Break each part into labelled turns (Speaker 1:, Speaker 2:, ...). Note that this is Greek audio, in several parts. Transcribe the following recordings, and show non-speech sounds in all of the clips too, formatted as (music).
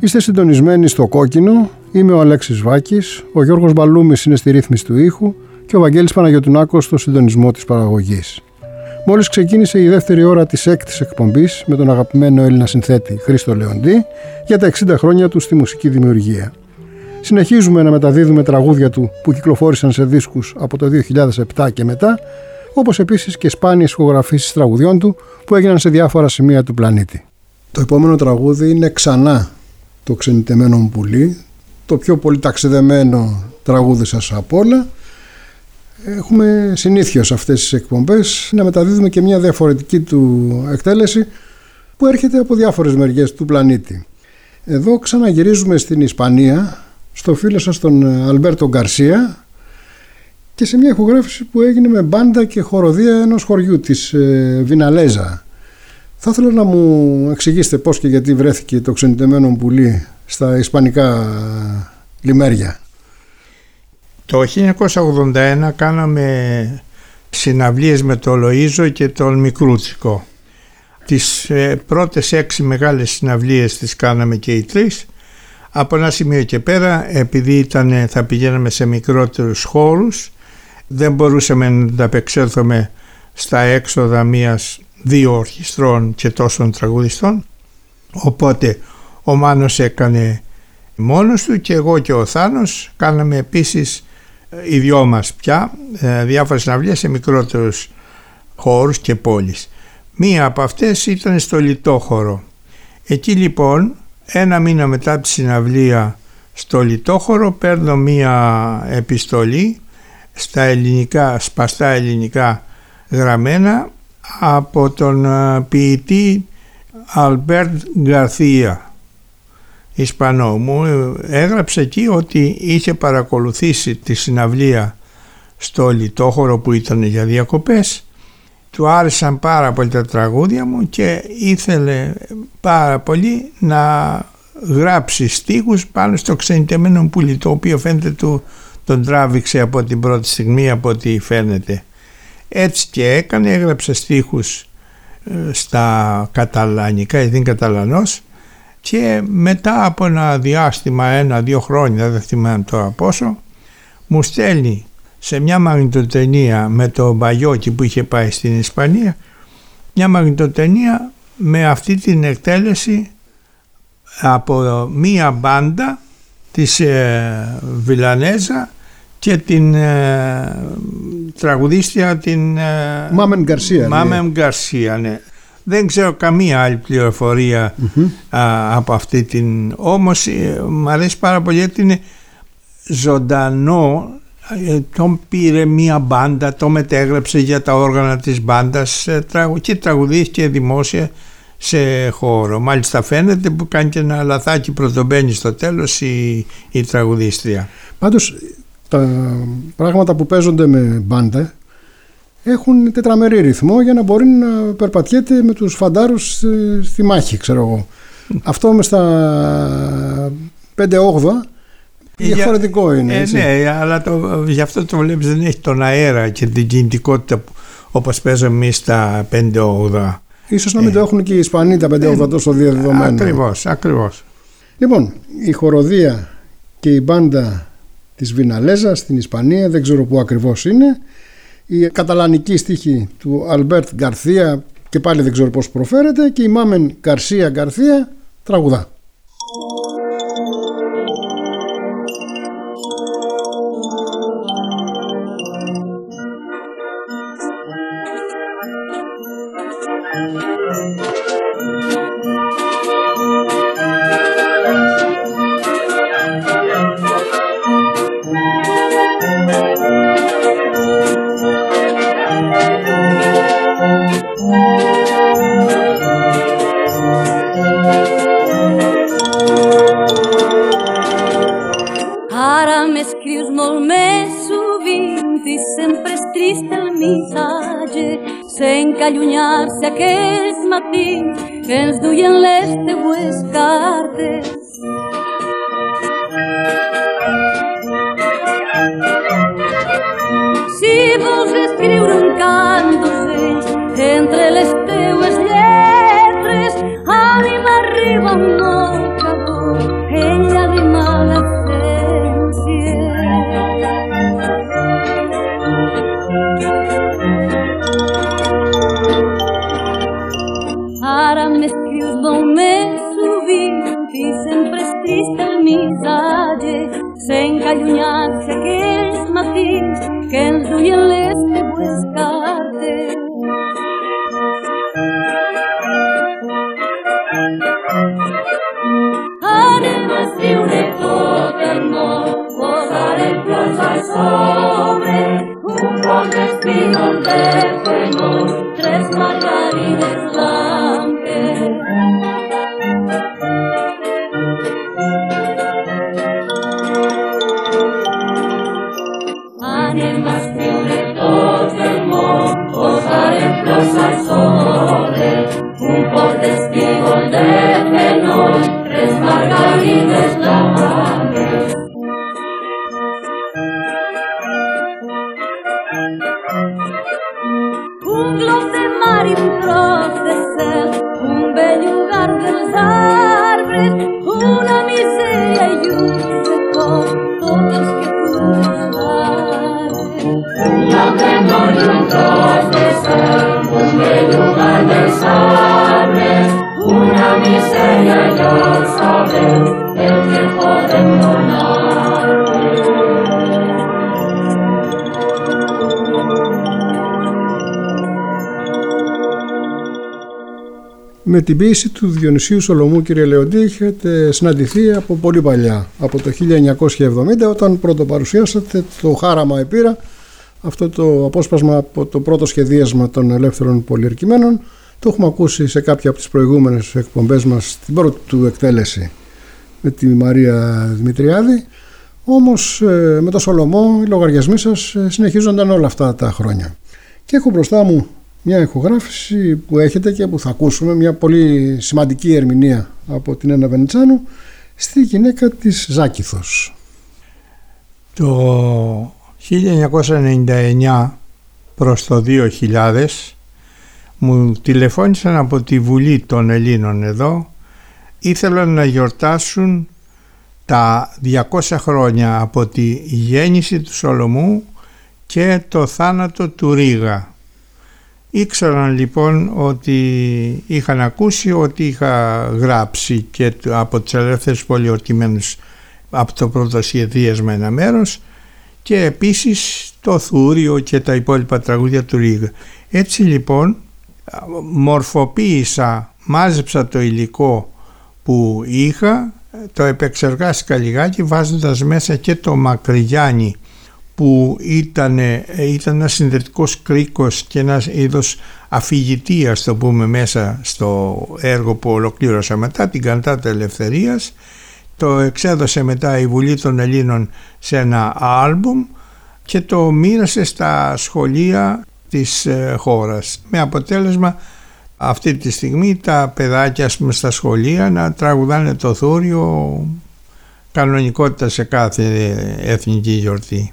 Speaker 1: Είστε συντονισμένοι στο κόκκινο. Είμαι ο Αλέξης Βάκης, ο Γιώργος Μπαλούμης είναι στη ρύθμιση του ήχου και ο Βαγγέλης Παναγιωτουνάκος στο συντονισμό της παραγωγής. Μόλις ξεκίνησε η δεύτερη ώρα της έκτης εκπομπής με τον αγαπημένο Έλληνα συνθέτη Χρήστο Λεοντή για τα 60 χρόνια του στη μουσική δημιουργία. Συνεχίζουμε να μεταδίδουμε τραγούδια του που κυκλοφόρησαν σε δίσκους από το 2007 και μετά, όπως επίσης και σπάνιες ηχογραφήσεις τραγουδιών του που έγιναν σε διάφορα σημεία του πλανήτη. Το επόμενο τραγούδι είναι «Ξανά» το ξενιτεμένο μου πουλί, το πιο πολύ ταξιδεμένο τραγούδι σας από όλα. Έχουμε συνήθεια σε αυτές τις εκπομπές να μεταδίδουμε και μια διαφορετική του εκτέλεση που έρχεται από διάφορες μεριές του πλανήτη. Εδώ ξαναγυρίζουμε στην Ισπανία, στο φίλο σας τον Αλμπέρτο Γκαρσία και σε μια ηχογράφηση που έγινε με μπάντα και χοροδία ενός χωριού της ε, Βιναλέζα θα ήθελα να μου εξηγήσετε πώς και γιατί βρέθηκε το ξενιτεμένο πουλί στα ισπανικά λιμέρια.
Speaker 2: Το 1981 κάναμε συναυλίες με το Λοΐζο και τον Μικρούτσικο. Τις ε, πρώτες έξι μεγάλες συναυλίες τις κάναμε και οι τρεις. Από ένα σημείο και πέρα, επειδή ήταν, θα πηγαίναμε σε μικρότερους χώρους, δεν μπορούσαμε να ανταπεξέλθουμε στα έξοδα μιας δύο ορχιστρών και τόσων τραγουδιστών οπότε ο Μάνος έκανε μόνος του και εγώ και ο Θάνος κάναμε επίσης ε, οι δυο μας πια ε, διάφορες συναυλίες σε μικρότερους χώρους και πόλεις. Μία από αυτές ήταν στο Λιτόχωρο. Εκεί λοιπόν ένα μήνα μετά τη συναυλία στο Λιτόχωρο παίρνω μία επιστολή στα ελληνικά, σπαστά ελληνικά γραμμένα από τον ε, ποιητή Αλμπέρτ Γκαρθία Ισπανό. Μου έγραψε εκεί ότι είχε παρακολουθήσει τη συναυλία στο Λιτόχωρο που ήταν για διακοπές. Του άρεσαν πάρα πολύ τα τραγούδια μου και ήθελε πάρα πολύ να γράψει στίχους πάνω στο ξενιτεμένο πουλί το οποίο φαίνεται του τον τράβηξε από την πρώτη στιγμή από ό,τι φαίνεται έτσι και έκανε, έγραψε στίχους ε, στα καταλανικά, γιατί είναι καταλανός και μετά από ένα διάστημα, ένα-δύο χρόνια, δεν θυμάμαι τώρα πόσο, μου στέλνει σε μια μαγνητοτενία με το Μπαγιόκι που είχε πάει στην Ισπανία, μια μαγνητοτενία με αυτή την εκτέλεση από μία μπάντα της ε, Βιλανέζα και την ε, τραγουδίστρια την... Ε,
Speaker 1: Μάμεν Γκαρσία. Ναι.
Speaker 2: Μάμεν Γκαρσία, ναι. Δεν ξέρω καμία άλλη από αυτή την... Όμως ε, μου αρέσει πάρα πολύ γιατί είναι ζωντανό ε, τον πήρε μία μπάντα, το μετέγραψε για τα όργανα της μπάντας και τραγουδίστηκε δημόσια σε χώρο. Μάλιστα φαίνεται που κάνει και ένα λαθάκι πρωτομπαίνει στο τέλος η, η τραγουδίστρια.
Speaker 1: Πάντως τα πράγματα που παίζονται με μπάντα έχουν τετραμερή ρυθμό για να μπορεί να περπατιέται με τους φαντάρους στη, μάχη, ξέρω εγώ. (laughs) Αυτό μες στα 5-8 διαφορετικό είναι.
Speaker 2: Ε,
Speaker 1: έτσι.
Speaker 2: ναι, αλλά το, γι' αυτό το βλέπεις δεν έχει τον αέρα και την κινητικότητα όπως παίζουμε εμείς στα 5/8.
Speaker 1: Ίσως να μην το έχουν και οι Ισπανοί τα 5/8 ε, τόσο διαδεδομένα.
Speaker 2: Ακριβώς, ακριβώς.
Speaker 1: Λοιπόν, η χορωδία και η μπάντα της Βιναλέζα στην Ισπανία, δεν ξέρω πού ακριβώς είναι. Η καταλανική στίχοι του Αλμπέρτ Γκαρθία και πάλι δεν ξέρω πώς προφέρεται και η Μάμεν Γκαρσία Γκαρθία τραγουδά.
Speaker 3: Kezdu jelen leste huescartes s'encallunyats aquells matins que ens duien les teues cartes. Anem a escriure tot el món, posarem flors al sobre, un bon d'espígol de fenol,
Speaker 1: με την ποίηση του Διονυσίου Σολομού κύριε Λεοντή είχατε συναντηθεί από πολύ παλιά από το 1970 όταν πρωτοπαρουσιάσατε το Χάραμα Επίρα αυτό το απόσπασμα από το πρώτο σχεδίασμα των ελεύθερων πολιερκημένων το έχουμε ακούσει σε κάποια από τις προηγούμενες εκπομπές μας την πρώτη του εκτέλεση με τη Μαρία Δημητριάδη όμως ε, με το Σολομό οι λογαριασμοί σας ε, συνεχίζονταν όλα αυτά τα χρόνια και έχω μπροστά μου μια ηχογράφηση που έχετε και που θα ακούσουμε μια πολύ σημαντική ερμηνεία από την Ένα Βενιτσάνου στη γυναίκα της Ζάκηθος.
Speaker 2: Το 1999 προς το 2000 μου τηλεφώνησαν από τη Βουλή των Ελλήνων εδώ ήθελαν να γιορτάσουν τα 200 χρόνια από τη γέννηση του Σολομού και το θάνατο του Ρίγα Ήξεραν λοιπόν ότι είχαν ακούσει ότι είχα γράψει και από τους ελεύθερους πολιορκημένους από το πρώτο σχεδίασμα ένα μέρος και επίσης το Θούριο και τα υπόλοιπα τραγούδια του Ρίγα. Έτσι λοιπόν μορφοποίησα, μάζεψα το υλικό που είχα, το επεξεργάστηκα λιγάκι βάζοντας μέσα και το Μακρυγιάννη που ήταν, ήταν ένας συνδετικός κρίκος και ένας είδος αφηγητίας το πούμε μέσα στο έργο που ολοκλήρωσα μετά την Καντάτα Ελευθερίας. Το εξέδωσε μετά η Βουλή των Ελλήνων σε ένα άλμπουμ και το μοίρασε στα σχολεία της ε, χώρας με αποτέλεσμα αυτή τη στιγμή τα παιδάκια πούμε, στα σχολεία να τραγουδάνε το θούριο κανονικότητα σε κάθε εθνική γιορτή.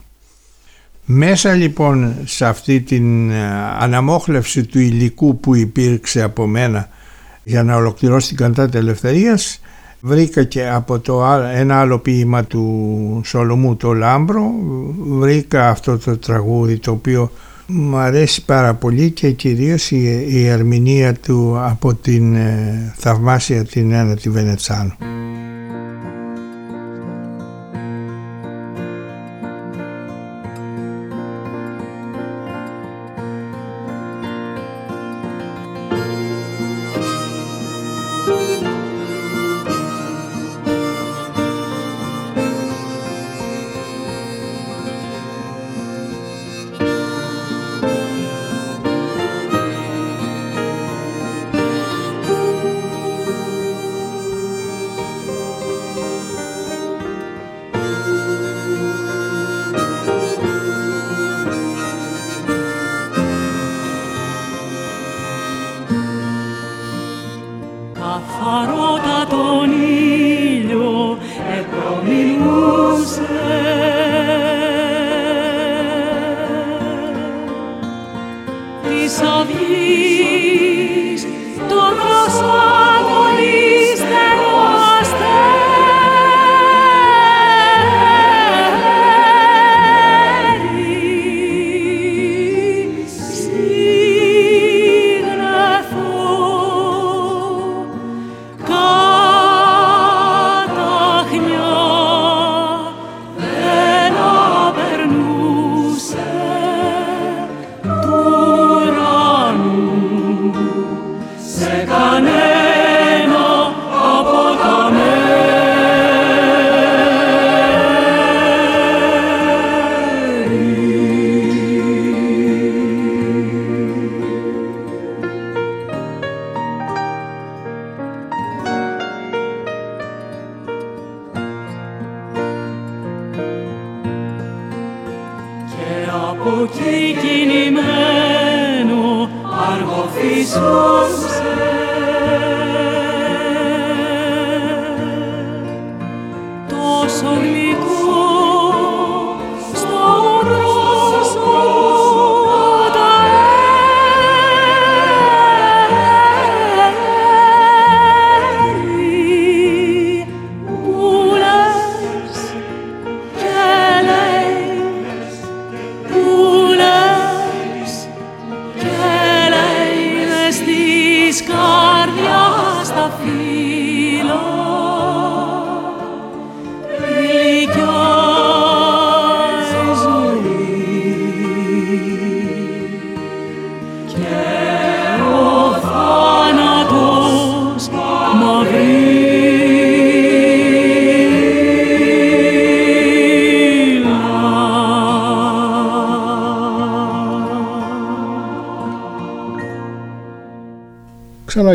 Speaker 2: Μέσα λοιπόν σε αυτή την ε, αναμόχλευση του υλικού που υπήρξε από μένα για να ολοκληρώσει την καντάτα ελευθερίας βρήκα και από το ένα άλλο ποίημα του Σολωμού το Λάμπρο βρήκα αυτό το τραγούδι το οποίο Μου αρέσει πάρα πολύ και κυρίως η, η ερμηνεία του από την ε, θαυμάσια την Νένα τη Βενετσάνου.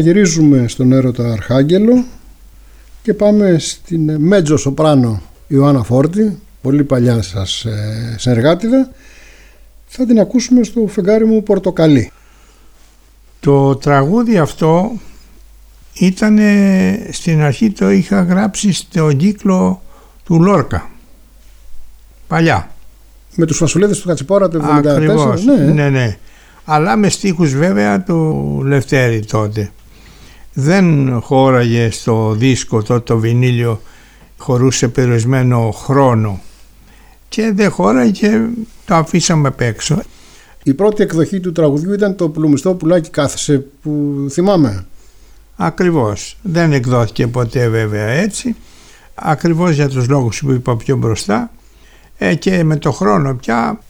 Speaker 1: Ξαναγυρίζουμε στον έρωτα Αρχάγγελο και πάμε στην μέτζο σοπράνο Ιωάννα Φόρτη, πολύ παλιά σας ε, συνεργάτηδα. Θα την ακούσουμε στο φεγγάρι μου Πορτοκαλί.
Speaker 2: Το τραγούδι αυτό ήταν στην αρχή το είχα γράψει στο κύκλο του Λόρκα. Παλιά.
Speaker 1: Με τους φασουλέδες του Κατσιπόρα το 1974.
Speaker 2: Ακριβώς, ναι. ναι, ναι. Αλλά με στίχους βέβαια του Λευτέρη τότε δεν χώραγε στο δίσκο το, το βινίλιο χωρούσε περιορισμένο χρόνο και δεν χώραγε και το αφήσαμε απ' έξω.
Speaker 1: Η πρώτη εκδοχή του τραγουδιού ήταν το πλουμιστό πουλάκι κάθεσε που θυμάμαι.
Speaker 2: Ακριβώς. Δεν εκδόθηκε ποτέ βέβαια έτσι. Ακριβώς για τους λόγους που είπα πιο μπροστά ε, και με το χρόνο πια ε,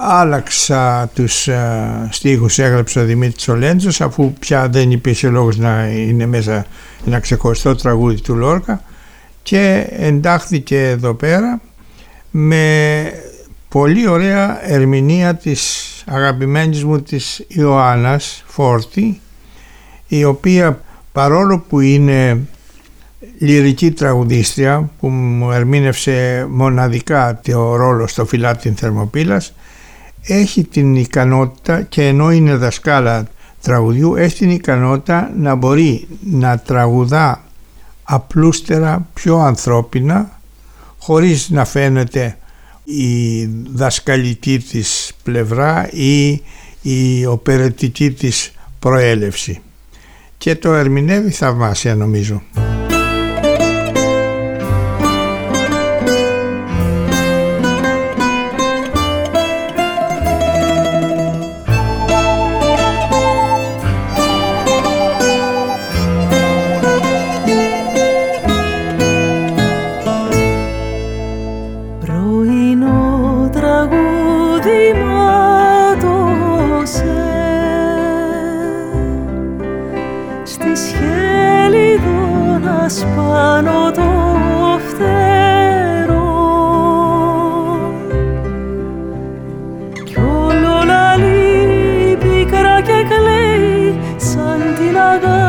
Speaker 2: άλλαξα τους ε, στίχους έγραψε ο Δημήτρης Ολέντζος αφού πια δεν υπήρχε λόγος να είναι μέσα ένα ξεχωριστό τραγούδι του Λόρκα. Και εντάχθηκε εδώ πέρα με πολύ ωραία ερμηνεία της αγαπημένης μου της Ιωάννας Φόρτη η οποία παρόλο που είναι λυρική τραγουδίστρια που μου ερμήνευσε μοναδικά το ρόλο στο φυλάτι Θερμοπύλας έχει την ικανότητα και ενώ είναι δασκάλα τραγουδιού έχει την ικανότητα να μπορεί να τραγουδά απλούστερα πιο ανθρώπινα χωρίς να φαίνεται η δασκαλική της πλευρά ή η οπερετική της προέλευση και το ερμηνεύει θαυμάσια νομίζω.
Speaker 4: Σαν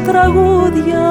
Speaker 4: τραγούδια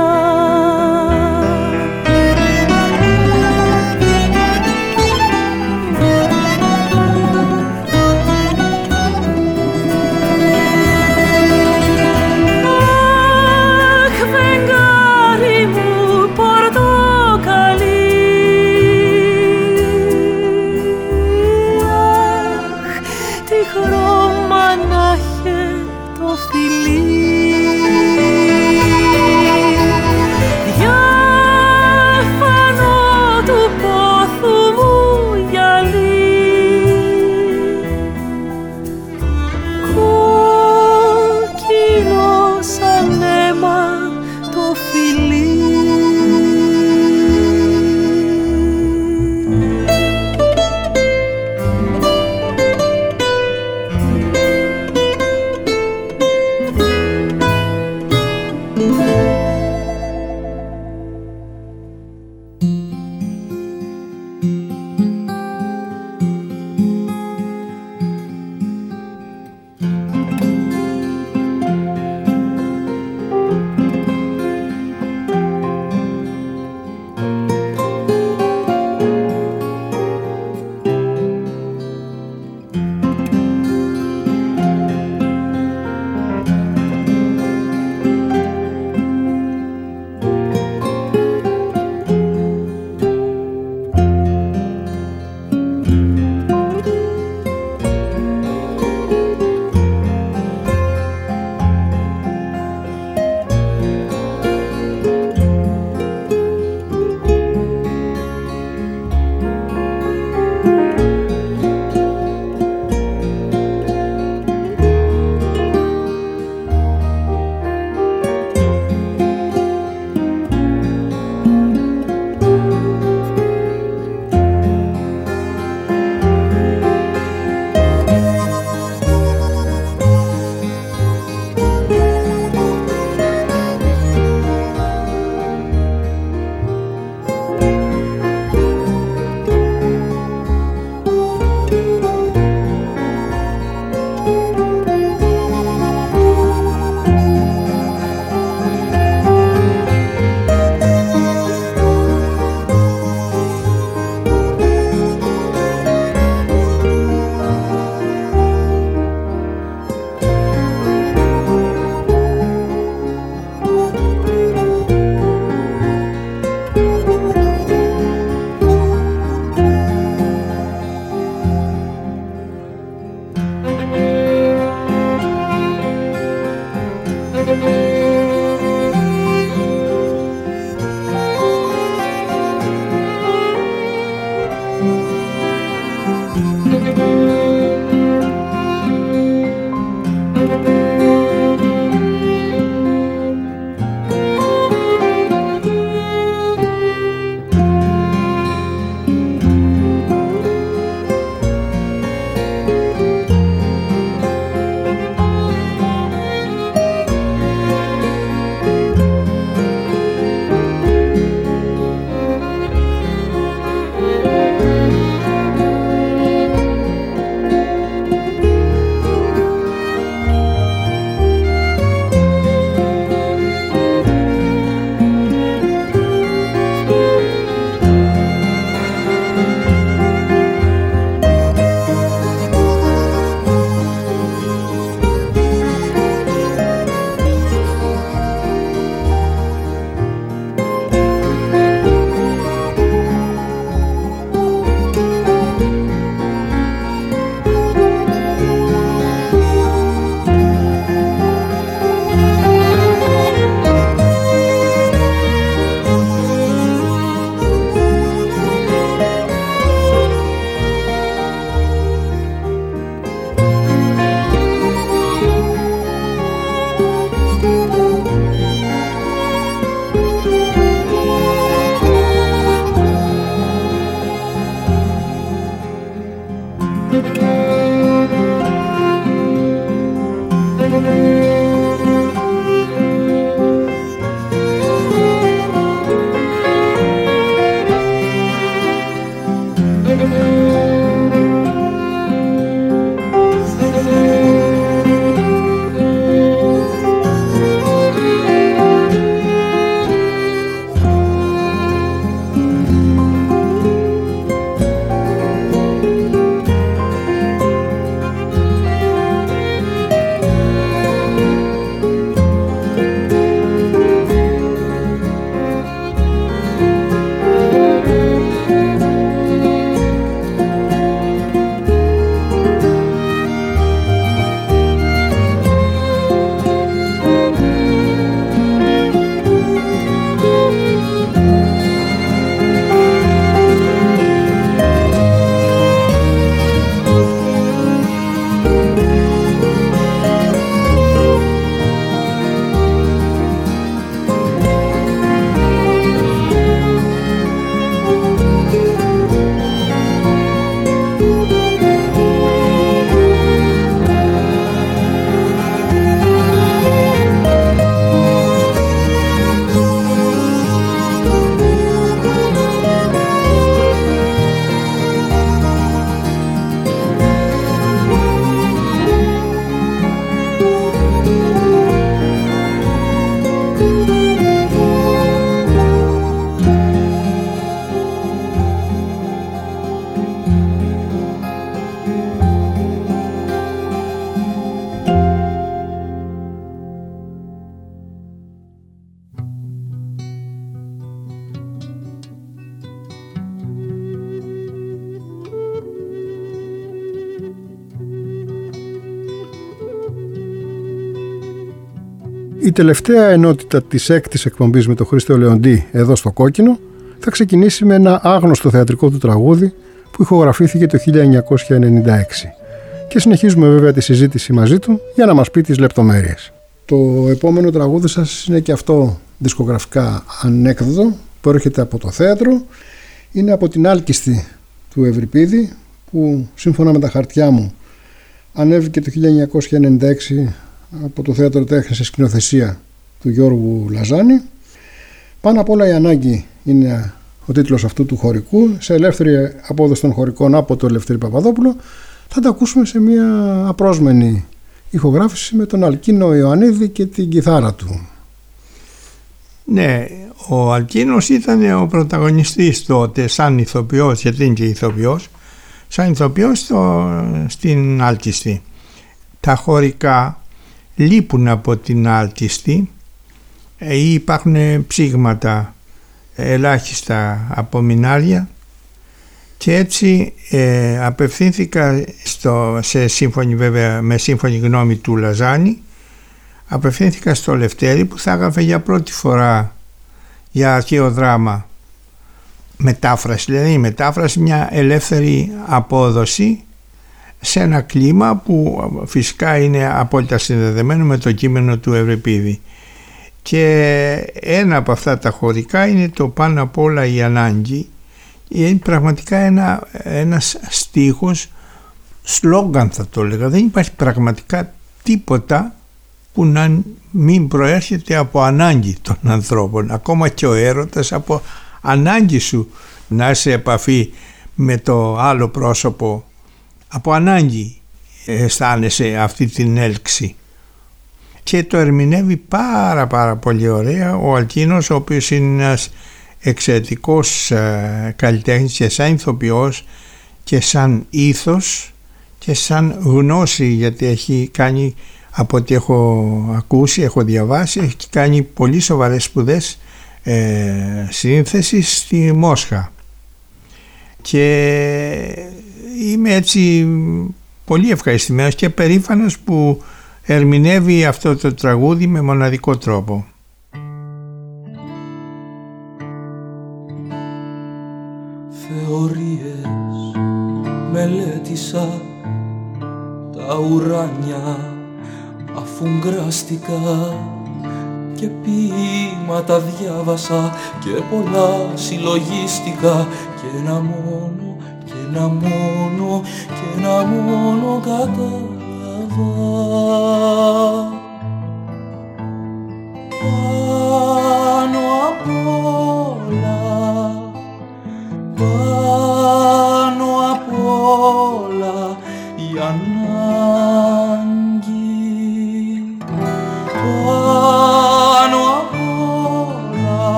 Speaker 1: Η τελευταία ενότητα της έκτης εκπομπής με τον Χρήστο Λεοντή εδώ στο Κόκκινο θα ξεκινήσει με ένα άγνωστο θεατρικό του τραγούδι που ηχογραφήθηκε το 1996. Και συνεχίζουμε βέβαια τη συζήτηση μαζί του για να μας πει τις λεπτομέρειες. Το επόμενο τραγούδι σας είναι και αυτό δισκογραφικά ανέκδοτο που έρχεται από το θέατρο. Είναι από την Άλκιστη του Ευρυπίδη που σύμφωνα με τα χαρτιά μου ανέβηκε το 1996 από το Θέατρο Τέχνης σε σκηνοθεσία του Γιώργου Λαζάνη. Πάνω απ' όλα η ανάγκη είναι ο τίτλος αυτού του χωρικού σε ελεύθερη απόδοση των χωρικών από το Ελευθερή Παπαδόπουλο θα τα ακούσουμε σε μια απρόσμενη ηχογράφηση με τον Αλκίνο Ιωαννίδη και την κιθάρα του.
Speaker 2: Ναι, ο Αλκίνος ήταν ο πρωταγωνιστής τότε σαν ηθοποιός, γιατί είναι και ηθοποιός, σαν ηθοποιός στο, στην Άλκιστη. Τα χωρικά λείπουν από την Άλκιστη ε, ή υπάρχουν ψήγματα ελάχιστα από μινάρια. Και έτσι ε, απευθύνθηκα στο, σε σύμφωνη βέβαια με σύμφωνη γνώμη του Λαζάνη απευθύνθηκα στο Λευτέρη που θα έγραφε για πρώτη φορά για αρχαίο δράμα. Μετάφραση, δηλαδή η μετάφραση μια ελεύθερη απόδοση σε ένα κλίμα που φυσικά είναι απόλυτα συνδεδεμένο με το κείμενο του Ευριπίδη. Και ένα από αυτά τα χορικά είναι το πάνω απ' όλα η ανάγκη. Είναι πραγματικά ένα, ένας στίχος, σλόγκαν θα το έλεγα. Δεν υπάρχει πραγματικά τίποτα που να μην προέρχεται από ανάγκη των ανθρώπων. Ακόμα και ο έρωτας από ανάγκη σου να είσαι σε επαφή με το άλλο πρόσωπο. Από ανάγκη αισθάνεσαι αυτή την έλξη. Και το ερμηνεύει πάρα πάρα πολύ ωραία ο Αλκίνος ο οποίος είναι ένας εξαιρετικός ε, καλλιτέχνης και σαν ηθοποιός και σαν ήθος και σαν γνώση γιατί έχει κάνει από ό,τι έχω ακούσει, έχω διαβάσει, έχει κάνει πολύ σοβαρές σπουδές ε, σύνθεσης στη Μόσχα και είμαι έτσι πολύ ευχαριστημένος και περήφανος που ερμηνεύει αυτό το τραγούδι με μοναδικό τρόπο.
Speaker 5: Θεωρίες μελέτησα τα ουράνια αφού γκράστηκα και ποίηματα διάβασα και πολλά συλλογίστηκα και ένα μόνο, και ένα μόνο, και ένα μόνο κατάλαβα.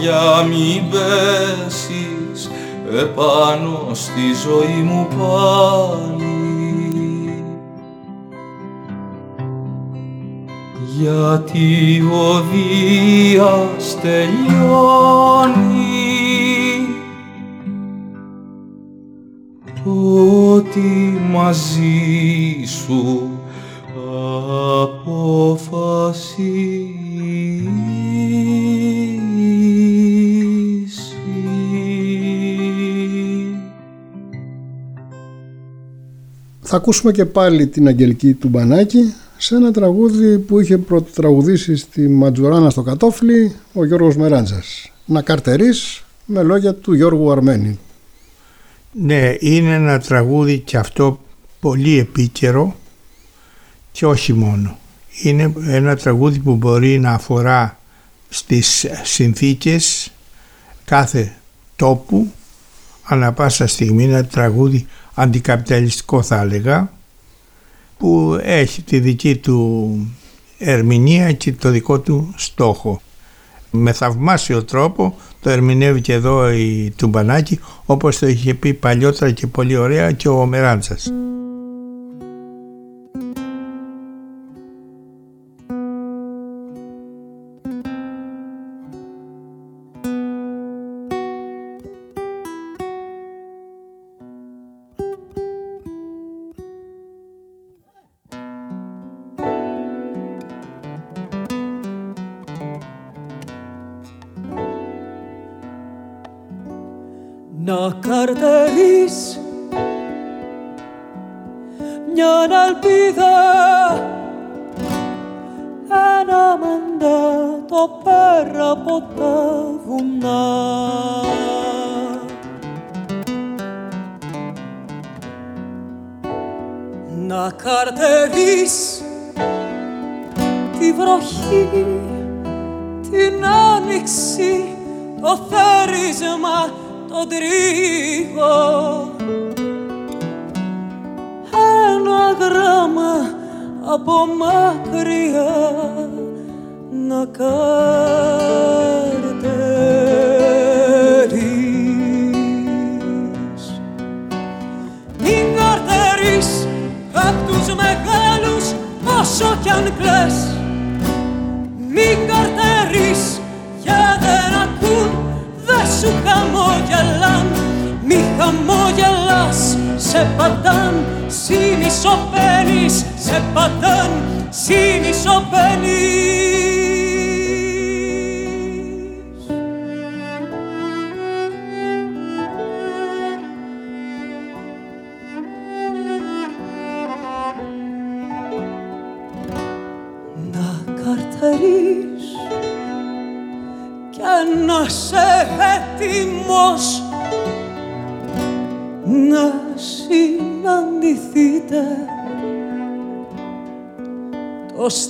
Speaker 5: Πιο βαριά μην πέσεις επάνω στη ζωή μου πάλι. Γιατί ο Δίας τελειώνει ότι μαζί σου
Speaker 1: Θα ακούσουμε και πάλι την Αγγελική του Μπανάκη σε ένα τραγούδι που είχε πρωτοτραγουδήσει στη Ματζουράνα στο Κατόφλι ο Γιώργος Μεράντζας. Να καρτερείς με λόγια του Γιώργου Αρμένη.
Speaker 2: Ναι, είναι ένα τραγούδι και αυτό πολύ επίκαιρο και όχι μόνο. Είναι ένα τραγούδι που μπορεί να αφορά στις συνθήκες κάθε τόπου ανά πάσα στιγμή ένα τραγούδι αντικαπιταλιστικό θα έλεγα που έχει τη δική του ερμηνεία και το δικό του στόχο. με θαυμάσιο τρόπο το ερμηνεύει και εδώ η Τουμπανάκη όπως το είχε πει παλιότερα και πολύ ωραία και ο Μεράντσας.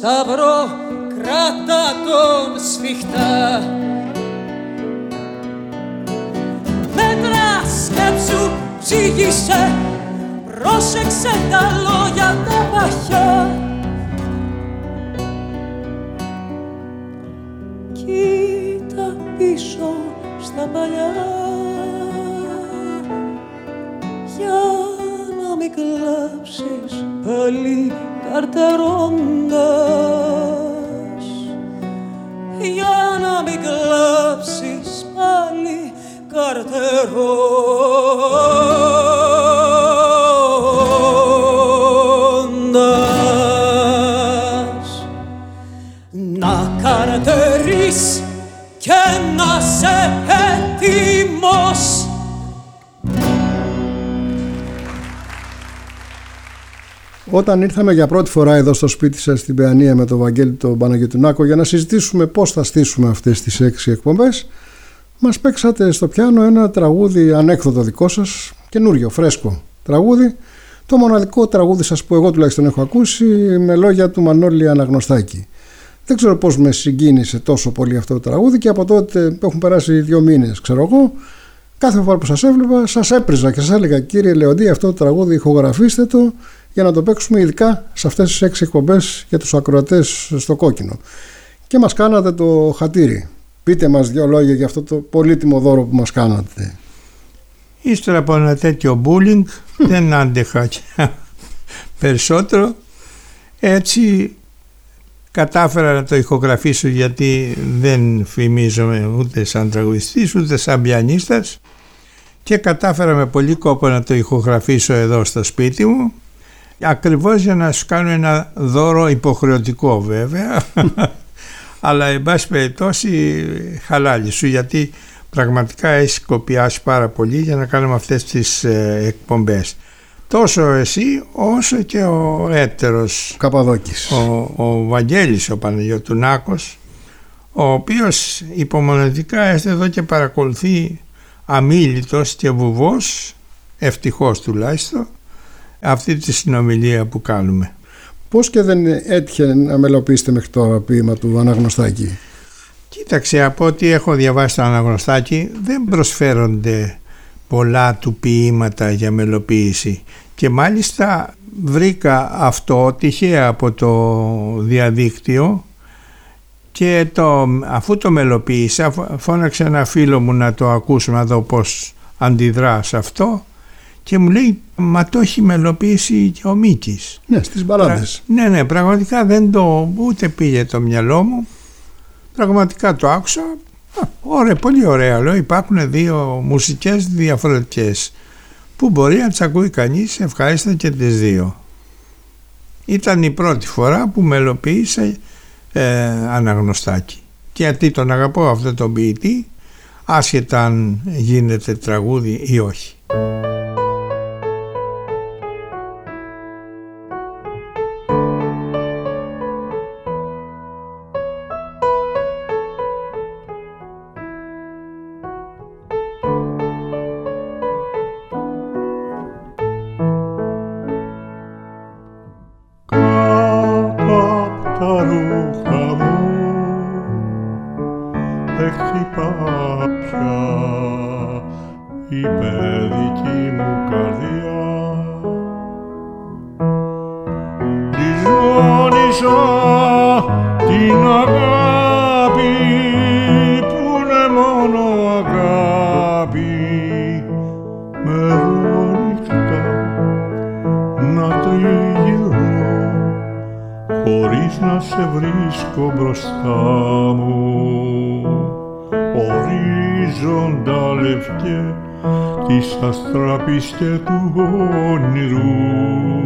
Speaker 4: Σταυρό κράτα τον σφιχτά. Μέτρα σκέψου ψήγησε πρόσεξε τα λόγια τα παχιά. Κοίτα πίσω στα παλιά για να μην κλάψεις πάλι καρτερώντας. Για να μην κλάψεις πάλι καρτερώντας
Speaker 1: Όταν ήρθαμε για πρώτη φορά εδώ στο σπίτι σας στην Παιανία με τον Βαγγέλη τον Παναγιωτουνάκο για να συζητήσουμε πώς θα στήσουμε αυτές τις έξι εκπομπές μας παίξατε στο πιάνο ένα τραγούδι ανέκδοτο δικό σας, καινούριο, φρέσκο τραγούδι το μοναδικό τραγούδι σας που εγώ τουλάχιστον έχω ακούσει με λόγια του Μανώλη Αναγνωστάκη. Δεν ξέρω πώς με συγκίνησε τόσο πολύ αυτό το τραγούδι και από τότε έχουν περάσει δύο μήνες ξέρω εγώ κάθε φορά που σας έβλεπα σας έπριζα και σας έλεγα κύριε Λεοντή αυτό το τραγούδι ηχογραφήστε το για να το παίξουμε ειδικά σε αυτές τις έξι εκπομπές για τους ακροατές στο κόκκινο. Και μας κάνατε το χατήρι. Πείτε μας δύο λόγια για αυτό το πολύτιμο δώρο που μας κάνατε.
Speaker 2: Ύστερα από ένα τέτοιο bullying δεν άντεχα και περισσότερο. Έτσι κατάφερα να το ηχογραφήσω γιατί δεν φημίζομαι ούτε σαν τραγουδιστής ούτε σαν πιανίστας και κατάφερα με πολύ κόπο να το ηχογραφήσω εδώ στο σπίτι μου ακριβώς για να σου κάνω ένα δώρο υποχρεωτικό βέβαια. (laughs) Αλλά εν πάση περιπτώσει χαλάλι σου γιατί πραγματικά έχεις κοπιάσει πάρα πολύ για να κάνουμε αυτές τις ε, εκπομπές. Τόσο εσύ όσο και ο έτερος.
Speaker 1: Καπαδόκης.
Speaker 2: ο, ο Βαγγέλης ο Παναγιωτουνάκος ο οποίος υπομονετικά έρθει εδώ και παρακολουθεί αμήλυτος και βουβός ευτυχώς τουλάχιστον αυτή τη συνομιλία που κάνουμε.
Speaker 1: Πώς και δεν έτυχε να μελοποιήσετε μέχρι τώρα ποίημα του Αναγνωστάκη;
Speaker 2: Κοίταξε, από ό,τι έχω διαβάσει το αναγνωστάκι δεν προσφέρονται πολλά του ποίηματα για μελοποίηση και μάλιστα βρήκα αυτό τυχαία από το διαδίκτυο Και το, αφού το μελοποίησα, φώναξε ένα φίλο μου να το ακούσω, να δω πώς αντιδρά σε αυτό και μου λέει μα το έχει μελοποιήσει και ο Μίκης.
Speaker 1: Ναι, στις μπαλάδες.
Speaker 2: Ναι, ναι, πραγματικά δεν το ούτε πήγε το μυαλό μου. Πραγματικά το άκουσα. ωραία, πολύ ωραία. Λέω υπάρχουν δύο μουσικές διαφορετικές που μπορεί να τις ακούει κανείς ευχάριστα και τις δύο. Ήταν η πρώτη φορά που μελοποίησε ε, αναγνωστάκι. Και γιατί τον αγαπώ αυτό τον ποιητή άσχετα αν γίνεται τραγούδι ή όχι. πίσω την αγάπη που είναι μόνο αγάπη. Μερόνυχτα να τριγύρω χωρίς να σε βρίσκω μπροστά μου. Ορίζοντα λευκές τις αστραπιστές του όνειρου.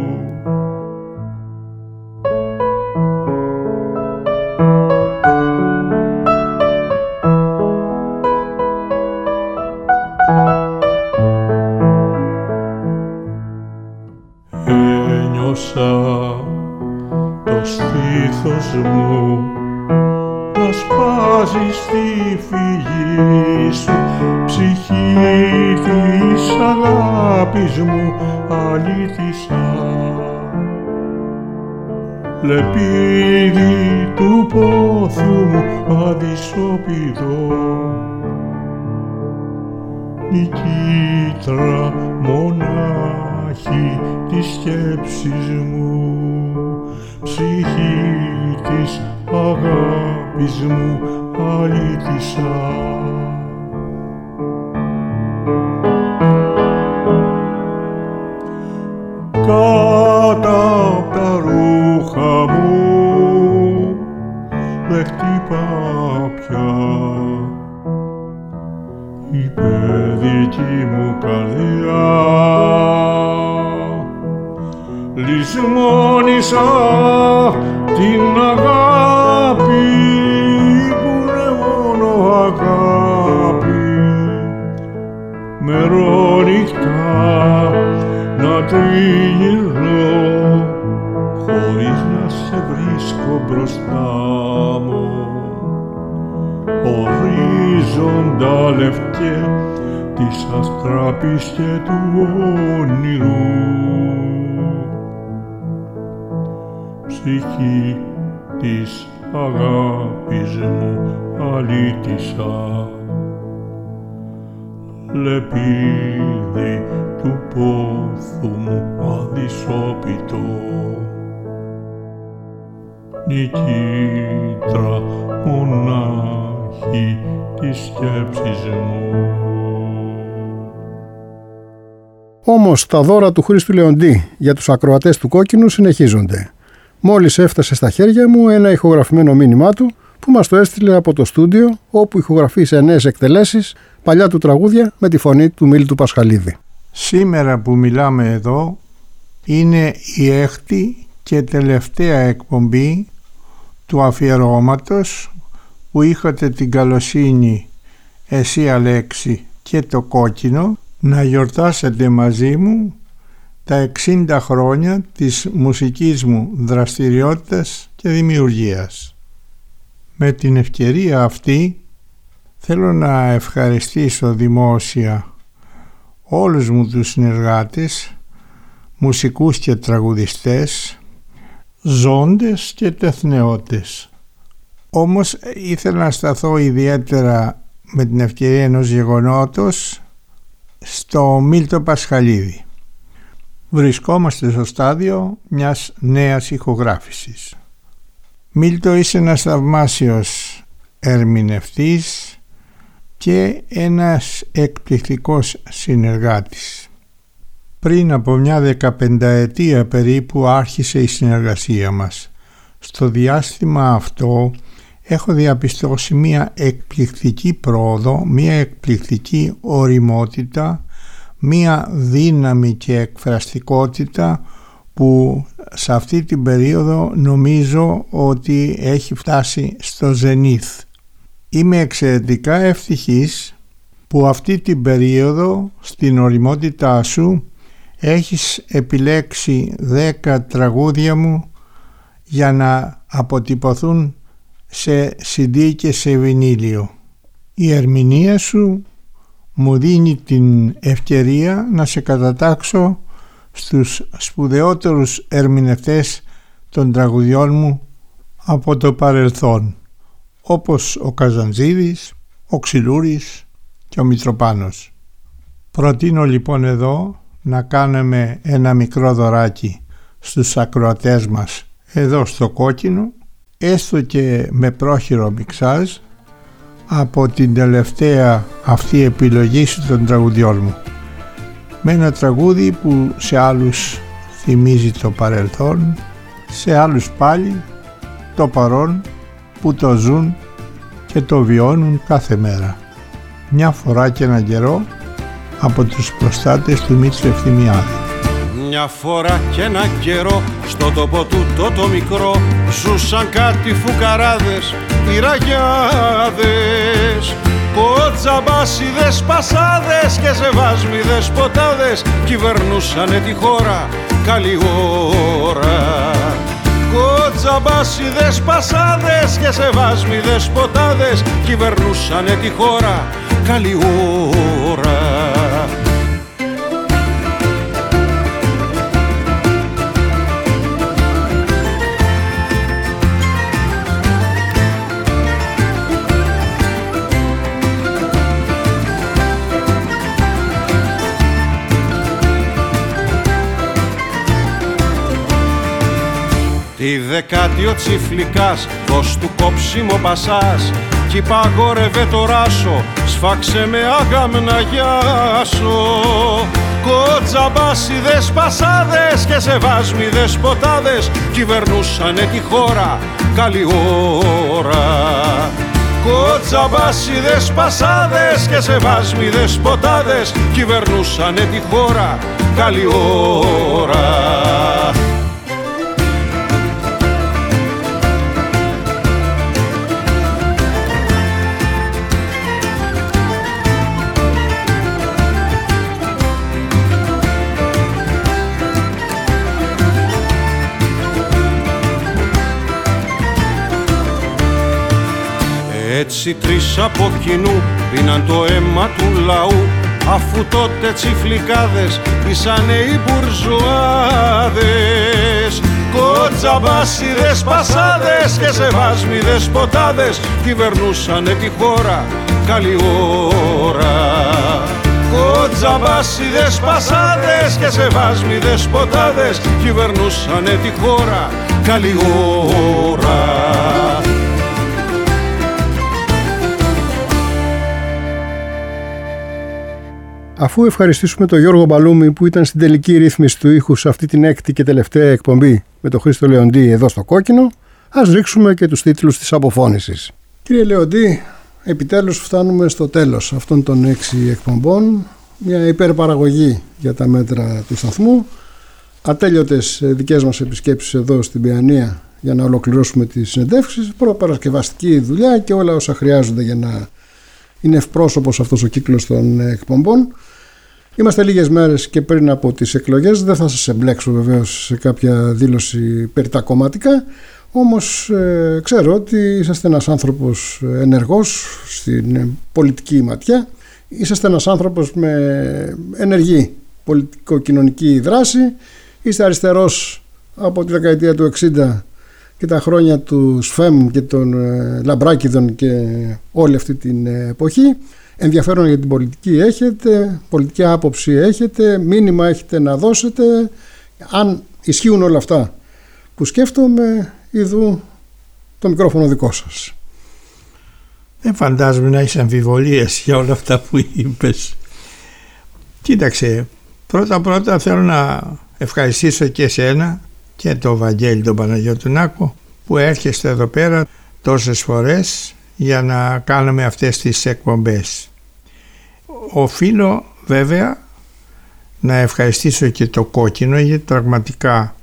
Speaker 2: η μου καρδιά. Λησμόνησα την αγάπη που είναι μόνο αγάπη. Μερόνυχτα να τριγυρνώ χωρίς να σε βρίσκω μπροστά μου οριζόντα λευκέ της αστράπης και του όνειρου. Ψυχή της αγάπης μου αλήτησα λεπίδι του πόθου μου αδυσόπιτο. Νικήτρα μονάχη
Speaker 1: όμως τα δώρα του Χρήστου Λεοντή για τους ακροατές του κόκκινου συνεχίζονται. Μόλις έφτασε στα χέρια μου ένα ηχογραφημένο μήνυμά του που μας το έστειλε από το στούντιο όπου ηχογραφεί σε νέες εκτελέσεις παλιά του τραγούδια με τη φωνή του Μίλτου Πασχαλίδη.
Speaker 2: Σήμερα που μιλάμε εδώ είναι η έκτη και τελευταία εκπομπή του αφιερώματος που είχατε την καλοσύνη εσύ Αλέξη και το κόκκινο να γιορτάσετε μαζί μου τα 60 χρόνια της μουσικής μου δραστηριότητας και δημιουργίας. Με την ευκαιρία αυτή θέλω να ευχαριστήσω δημόσια όλους μου τους συνεργάτες, μουσικούς και τραγουδιστές, ζώντες και τεθνεώτες. Όμως ήθελα να σταθώ ιδιαίτερα με την ευκαιρία ενός γεγονότος στο Μίλτο Πασχαλίδη. Βρισκόμαστε στο στάδιο μιας νέας ηχογράφησης. Μίλτο είσαι ένας θαυμάσιος ερμηνευτής και ένας εκπληκτικός συνεργάτης. Πριν από μια δεκαπενταετία περίπου άρχισε η συνεργασία μας. Στο διάστημα αυτό έχω διαπιστώσει μια εκπληκτική πρόοδο, μια εκπληκτική οριμότητα, μια δύναμη και εκφραστικότητα που σε αυτή την περίοδο νομίζω ότι έχει φτάσει στο ζενήθ. Είμαι εξαιρετικά ευτυχής που αυτή την περίοδο στην οριμότητά σου έχεις επιλέξει δέκα τραγούδια μου για να αποτυπωθούν σε CD και σε βινίλιο. Η ερμηνεία σου μου δίνει την ευκαιρία να σε κατατάξω στους σπουδαιότερους ερμηνευτές των τραγουδιών μου από το παρελθόν όπως ο Καζαντζίδης, ο Ξυλούρης και ο Μητροπάνος. Προτείνω λοιπόν εδώ να κάνουμε ένα μικρό δωράκι στους ακροατές μας εδώ στο κόκκινο έστω και με πρόχειρο μιξάζ από την τελευταία αυτή επιλογή των τραγουδιών μου με ένα τραγούδι που σε άλλους θυμίζει το παρελθόν σε άλλους πάλι το παρόν που το ζουν και το βιώνουν κάθε μέρα μια φορά και ένα καιρό από τους προστάτες του Μίτσου Ευθυμιάδη.
Speaker 6: Μια φορά και ένα καιρό στο τόπο του το, το μικρό ζούσαν κάτι φουκαράδες, πυραγιάδες Κοτσαμπάσιδες, πασάδες και σεβάσμιδες ποτάδες κυβερνούσανε τη χώρα καλή ώρα. Κοτσαμπάσιδες, πασάδες και σεβάσμιδες ποτάδες κυβερνούσανε τη χώρα καλή ώρα Τη δεκάτη ο Τσιφλικάς, δώσ' του κόψιμο πασάς Κι παγόρευε το ράσο, σφάξε με άγαμνα γιάσο Κοτζαμπάσιδες πασάδες και σεβάσμιδες ποτάδες Κυβερνούσανε τη χώρα καλή ώρα. Κοτζαμπάσιδες πασάδες και σεβάσμιδες ποτάδες Κυβερνούσανε τη χώρα καλή ώρα Έτσι τρεις από κοινού πίναν το αίμα του λαού αφού τότε τσιφλικάδες πίσανε οι μπουρζουάδες. Κοτζαμπάσιδες, πασάδες και σεβάσμιδες ποτάδες κυβερνούσανε τη χώρα καλή ώρα. Κοτζαμπάσιδες, πασάδες και σεβάσμιδες ποτάδες κυβερνούσανε τη χώρα καλή ώρα
Speaker 1: Αφού ευχαριστήσουμε τον Γιώργο Μπαλούμη που ήταν στην τελική ρύθμιση του ήχους σε αυτή την έκτη και τελευταία εκπομπή με τον Χρήστο Λεοντή εδώ στο κόκκινο, ας ρίξουμε και τους τίτλους της αποφώνησης. Κύριε Λεοντή, επιτέλους φτάνουμε στο τέλος αυτών των έξι εκπομπών, μια υπερπαραγωγή για τα μέτρα του σταθμού, ατέλειωτες δικές μας επισκέψεις εδώ στην Πιανία για να ολοκληρώσουμε τις συνεντεύξεις, προπαρασκευαστική δουλειά και όλα όσα χρειάζονται για να είναι ευπρόσωπος αυτός ο κύκλος των εκπομπών. Είμαστε λίγες μέρες και πριν από τις εκλογές, δεν θα σας εμπλέξω βεβαίως σε κάποια δήλωση περί τα κομματικά, όμως ε, ξέρω ότι είσαστε ένας άνθρωπος ενεργός στην πολιτική ματιά, είσαστε ένας άνθρωπος με ενεργή πολιτικο-κοινωνική δράση, είστε αριστερός από τη δεκαετία του 60 και τα χρόνια τους ΣΦΕΜ και των ε, Λαμπράκηδων και όλη αυτή την ε, εποχή. Ενδιαφέρον για την πολιτική έχετε, πολιτική άποψη έχετε, μήνυμα έχετε να δώσετε. Αν ισχύουν όλα αυτά που σκέφτομαι, ειδού το μικρόφωνο δικό σας.
Speaker 2: Δεν φαντάζομαι να έχεις αμφιβολίες για όλα αυτά που είπες. Κοίταξε, πρώτα πρώτα θέλω να ευχαριστήσω και εσένα και το Βαγγέλη τον Παναγιώτου που έρχεστε εδώ πέρα τόσες φορές για να κάνουμε αυτές τις εκπομπές. Οφείλω βέβαια να ευχαριστήσω και το κόκκινο γιατί πραγματικά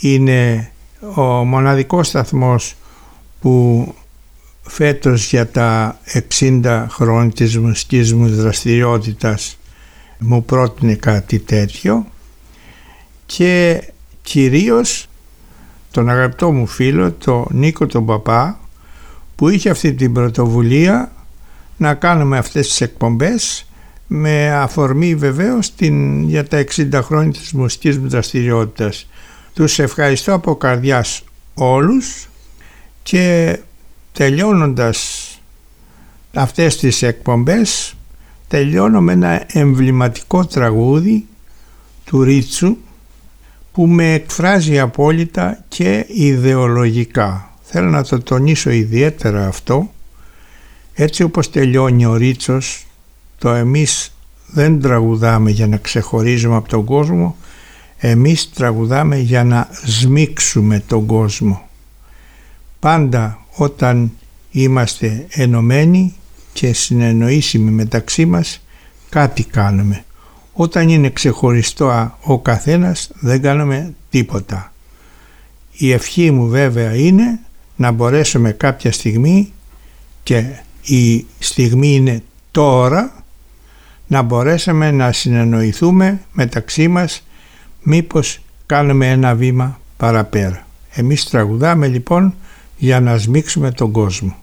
Speaker 2: είναι ο μοναδικός σταθμός που φέτος για τα 60 χρόνια της μουσικής μου δραστηριότητας μου πρότεινε κάτι τέτοιο και κυρίως τον αγαπητό μου φίλο, τον Νίκο τον Παπά που είχε αυτή την πρωτοβουλία να κάνουμε αυτές τις εκπομπές με αφορμή βεβαίως την, για τα 60 χρόνια της μουσικής μου δραστηριότητας. Τους ευχαριστώ από καρδιάς όλους και τελειώνοντας αυτές τις εκπομπές τελειώνω με ένα εμβληματικό τραγούδι του Ρίτσου που με εκφράζει απόλυτα και ιδεολογικά. Θέλω να το τονίσω ιδιαίτερα αυτό έτσι όπως τελειώνει ο Ρίτσος το εμείς δεν τραγουδάμε για να ξεχωρίζουμε από τον κόσμο εμείς τραγουδάμε για να σμίξουμε τον κόσμο. Πάντα όταν είμαστε ενωμένοι και συνεννοήσιμοι μεταξύ μας κάτι κάνουμε. Όταν είναι ξεχωριστό ο καθένας δεν κάνουμε τίποτα. Η ευχή μου βέβαια είναι να μπορέσουμε κάποια στιγμή και η στιγμή είναι τώρα να μπορέσουμε να συνεννοηθούμε μεταξύ μας μήπως κάνουμε ένα βήμα παραπέρα. Εμείς τραγουδάμε λοιπόν για να σμίξουμε τον κόσμο.